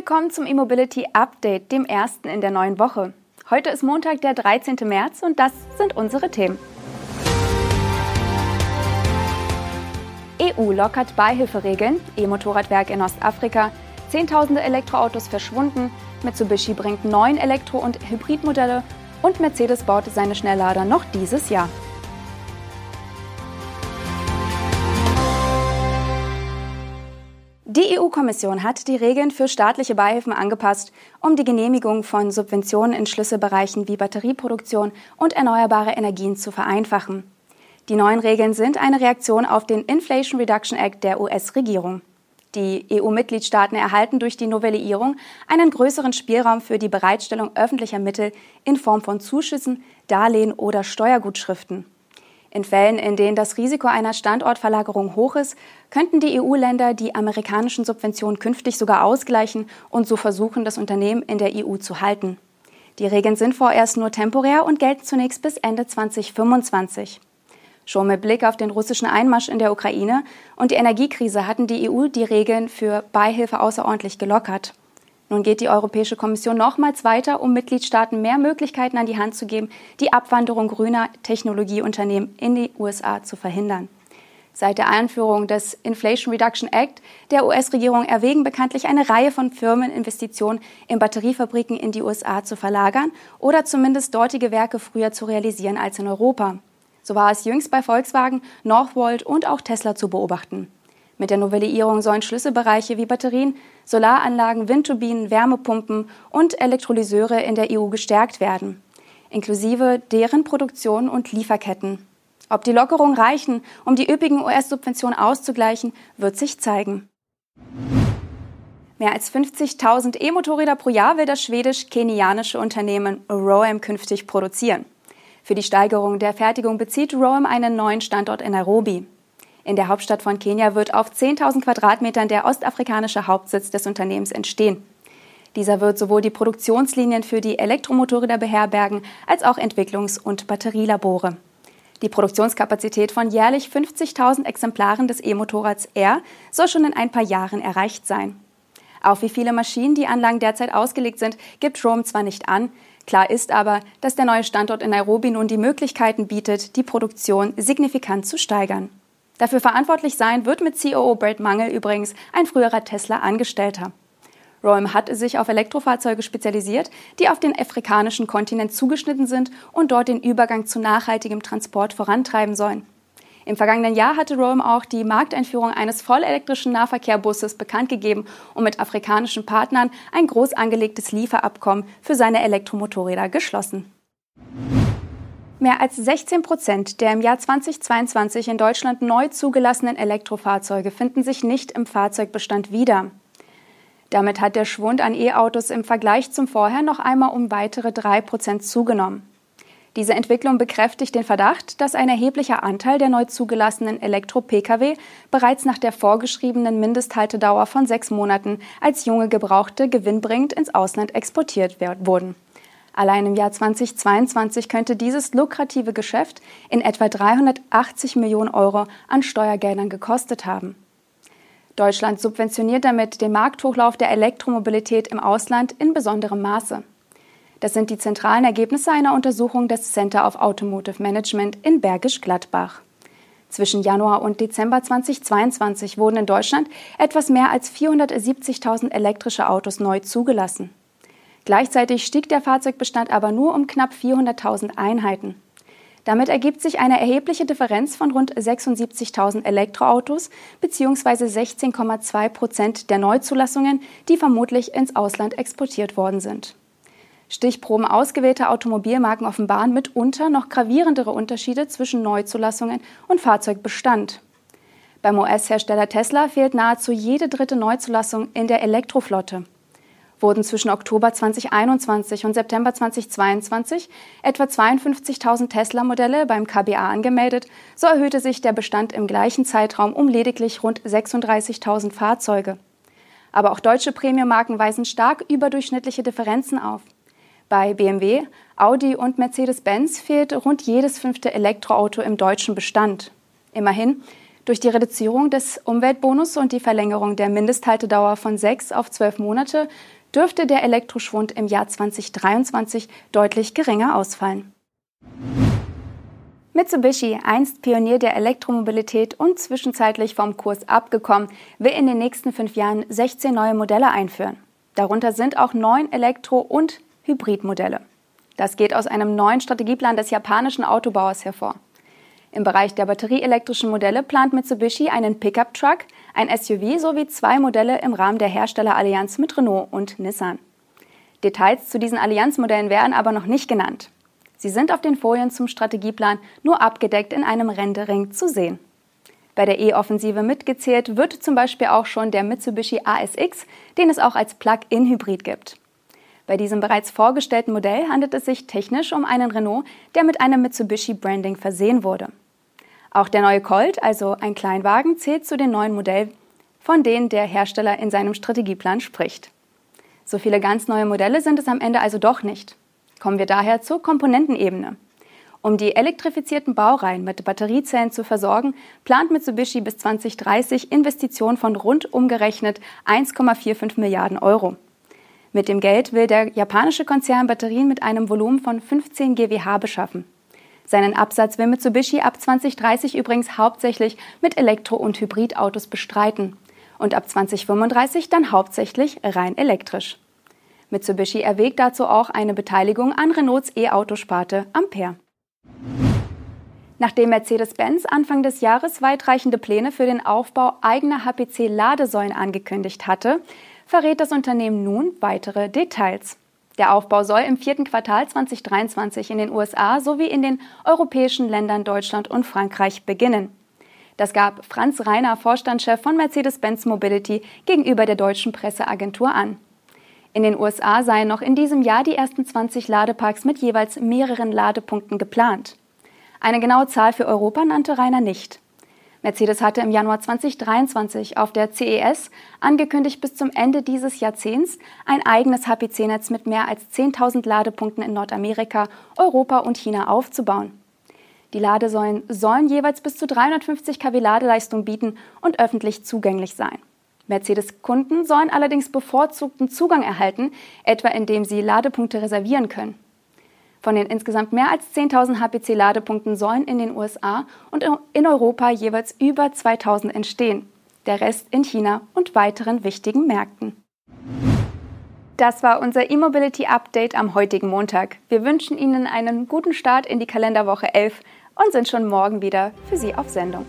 willkommen zum E-Mobility Update, dem ersten in der neuen Woche. Heute ist Montag, der 13. März und das sind unsere Themen. EU lockert Beihilferegeln, E-Motorradwerk in Ostafrika, Zehntausende Elektroautos verschwunden, Mitsubishi bringt neun Elektro- und Hybridmodelle und Mercedes baut seine Schnelllader noch dieses Jahr. Die EU-Kommission hat die Regeln für staatliche Beihilfen angepasst, um die Genehmigung von Subventionen in Schlüsselbereichen wie Batterieproduktion und erneuerbare Energien zu vereinfachen. Die neuen Regeln sind eine Reaktion auf den Inflation Reduction Act der US-Regierung. Die EU-Mitgliedstaaten erhalten durch die Novellierung einen größeren Spielraum für die Bereitstellung öffentlicher Mittel in Form von Zuschüssen, Darlehen oder Steuergutschriften. In Fällen, in denen das Risiko einer Standortverlagerung hoch ist, könnten die EU-Länder die amerikanischen Subventionen künftig sogar ausgleichen und so versuchen, das Unternehmen in der EU zu halten. Die Regeln sind vorerst nur temporär und gelten zunächst bis Ende 2025. Schon mit Blick auf den russischen Einmarsch in der Ukraine und die Energiekrise hatten die EU die Regeln für Beihilfe außerordentlich gelockert. Nun geht die Europäische Kommission nochmals weiter, um Mitgliedstaaten mehr Möglichkeiten an die Hand zu geben, die Abwanderung grüner Technologieunternehmen in die USA zu verhindern. Seit der Einführung des Inflation Reduction Act der US-Regierung erwägen bekanntlich eine Reihe von Firmen, Investitionen in Batteriefabriken in die USA zu verlagern oder zumindest dortige Werke früher zu realisieren als in Europa. So war es jüngst bei Volkswagen, Northvolt und auch Tesla zu beobachten. Mit der Novellierung sollen Schlüsselbereiche wie Batterien, Solaranlagen, Windturbinen, Wärmepumpen und Elektrolyseure in der EU gestärkt werden, inklusive deren Produktion und Lieferketten. Ob die Lockerungen reichen, um die üppigen US-Subventionen auszugleichen, wird sich zeigen. Mehr als 50.000 E-Motorräder pro Jahr will das schwedisch-kenianische Unternehmen Roam künftig produzieren. Für die Steigerung der Fertigung bezieht Roam einen neuen Standort in Nairobi. In der Hauptstadt von Kenia wird auf 10.000 Quadratmetern der ostafrikanische Hauptsitz des Unternehmens entstehen. Dieser wird sowohl die Produktionslinien für die Elektromotorräder beherbergen als auch Entwicklungs- und Batterielabore. Die Produktionskapazität von jährlich 50.000 Exemplaren des E-Motorrads R soll schon in ein paar Jahren erreicht sein. Auf wie viele Maschinen die Anlagen derzeit ausgelegt sind, gibt Rome zwar nicht an. Klar ist aber, dass der neue Standort in Nairobi nun die Möglichkeiten bietet, die Produktion signifikant zu steigern. Dafür verantwortlich sein wird mit COO Brad Mangel übrigens ein früherer Tesla-Angestellter. Roam hat sich auf Elektrofahrzeuge spezialisiert, die auf den afrikanischen Kontinent zugeschnitten sind und dort den Übergang zu nachhaltigem Transport vorantreiben sollen. Im vergangenen Jahr hatte Roam auch die Markteinführung eines vollelektrischen Nahverkehrbusses bekannt gegeben und mit afrikanischen Partnern ein groß angelegtes Lieferabkommen für seine Elektromotorräder geschlossen. Mehr als 16 Prozent der im Jahr 2022 in Deutschland neu zugelassenen Elektrofahrzeuge finden sich nicht im Fahrzeugbestand wieder. Damit hat der Schwund an E-Autos im Vergleich zum Vorher noch einmal um weitere drei Prozent zugenommen. Diese Entwicklung bekräftigt den Verdacht, dass ein erheblicher Anteil der neu zugelassenen Elektro-Pkw bereits nach der vorgeschriebenen Mindesthaltedauer von sechs Monaten als junge Gebrauchte gewinnbringend ins Ausland exportiert wurden. Allein im Jahr 2022 könnte dieses lukrative Geschäft in etwa 380 Millionen Euro an Steuergeldern gekostet haben. Deutschland subventioniert damit den Markthochlauf der Elektromobilität im Ausland in besonderem Maße. Das sind die zentralen Ergebnisse einer Untersuchung des Center of Automotive Management in Bergisch Gladbach. Zwischen Januar und Dezember 2022 wurden in Deutschland etwas mehr als 470.000 elektrische Autos neu zugelassen. Gleichzeitig stieg der Fahrzeugbestand aber nur um knapp 400.000 Einheiten. Damit ergibt sich eine erhebliche Differenz von rund 76.000 Elektroautos bzw. 16,2 Prozent der Neuzulassungen, die vermutlich ins Ausland exportiert worden sind. Stichproben ausgewählter Automobilmarken offenbaren mitunter noch gravierendere Unterschiede zwischen Neuzulassungen und Fahrzeugbestand. Beim US-Hersteller Tesla fehlt nahezu jede dritte Neuzulassung in der Elektroflotte wurden zwischen Oktober 2021 und September 2022 etwa 52.000 Tesla-Modelle beim KBA angemeldet, so erhöhte sich der Bestand im gleichen Zeitraum um lediglich rund 36.000 Fahrzeuge. Aber auch deutsche Premium-Marken weisen stark überdurchschnittliche Differenzen auf. Bei BMW, Audi und Mercedes-Benz fehlt rund jedes fünfte Elektroauto im deutschen Bestand. Immerhin, Durch die Reduzierung des Umweltbonus und die Verlängerung der Mindesthaltedauer von sechs auf zwölf Monate dürfte der Elektroschwund im Jahr 2023 deutlich geringer ausfallen. Mitsubishi, einst Pionier der Elektromobilität und zwischenzeitlich vom Kurs abgekommen, will in den nächsten fünf Jahren 16 neue Modelle einführen. Darunter sind auch neun Elektro- und Hybridmodelle. Das geht aus einem neuen Strategieplan des japanischen Autobauers hervor. Im Bereich der batterieelektrischen Modelle plant Mitsubishi einen Pickup-Truck, ein SUV sowie zwei Modelle im Rahmen der Herstellerallianz mit Renault und Nissan. Details zu diesen Allianzmodellen werden aber noch nicht genannt. Sie sind auf den Folien zum Strategieplan nur abgedeckt in einem Rendering zu sehen. Bei der E-Offensive mitgezählt wird zum Beispiel auch schon der Mitsubishi ASX, den es auch als Plug-in-Hybrid gibt. Bei diesem bereits vorgestellten Modell handelt es sich technisch um einen Renault, der mit einem Mitsubishi-Branding versehen wurde. Auch der neue Colt, also ein Kleinwagen, zählt zu den neuen Modellen, von denen der Hersteller in seinem Strategieplan spricht. So viele ganz neue Modelle sind es am Ende also doch nicht. Kommen wir daher zur Komponentenebene. Um die elektrifizierten Baureihen mit Batteriezellen zu versorgen, plant Mitsubishi bis 2030 Investitionen von rund umgerechnet 1,45 Milliarden Euro. Mit dem Geld will der japanische Konzern Batterien mit einem Volumen von 15 GWH beschaffen. Seinen Absatz will Mitsubishi ab 2030 übrigens hauptsächlich mit Elektro- und Hybridautos bestreiten und ab 2035 dann hauptsächlich rein elektrisch. Mitsubishi erwägt dazu auch eine Beteiligung an Renaults E-Autosparte Ampere. Nachdem Mercedes-Benz Anfang des Jahres weitreichende Pläne für den Aufbau eigener HPC-Ladesäulen angekündigt hatte, verrät das Unternehmen nun weitere Details. Der Aufbau soll im vierten Quartal 2023 in den USA sowie in den europäischen Ländern Deutschland und Frankreich beginnen. Das gab Franz Reiner, Vorstandschef von Mercedes-Benz Mobility, gegenüber der deutschen Presseagentur an. In den USA seien noch in diesem Jahr die ersten 20 Ladeparks mit jeweils mehreren Ladepunkten geplant. Eine genaue Zahl für Europa nannte Reiner nicht. Mercedes hatte im Januar 2023 auf der CES angekündigt, bis zum Ende dieses Jahrzehnts ein eigenes HPC-Netz mit mehr als 10.000 Ladepunkten in Nordamerika, Europa und China aufzubauen. Die Ladesäulen sollen jeweils bis zu 350 kW Ladeleistung bieten und öffentlich zugänglich sein. Mercedes-Kunden sollen allerdings bevorzugten Zugang erhalten, etwa indem sie Ladepunkte reservieren können. Von den insgesamt mehr als 10.000 HPC-Ladepunkten sollen in den USA und in Europa jeweils über 2.000 entstehen. Der Rest in China und weiteren wichtigen Märkten. Das war unser E-Mobility Update am heutigen Montag. Wir wünschen Ihnen einen guten Start in die Kalenderwoche 11 und sind schon morgen wieder für Sie auf Sendung.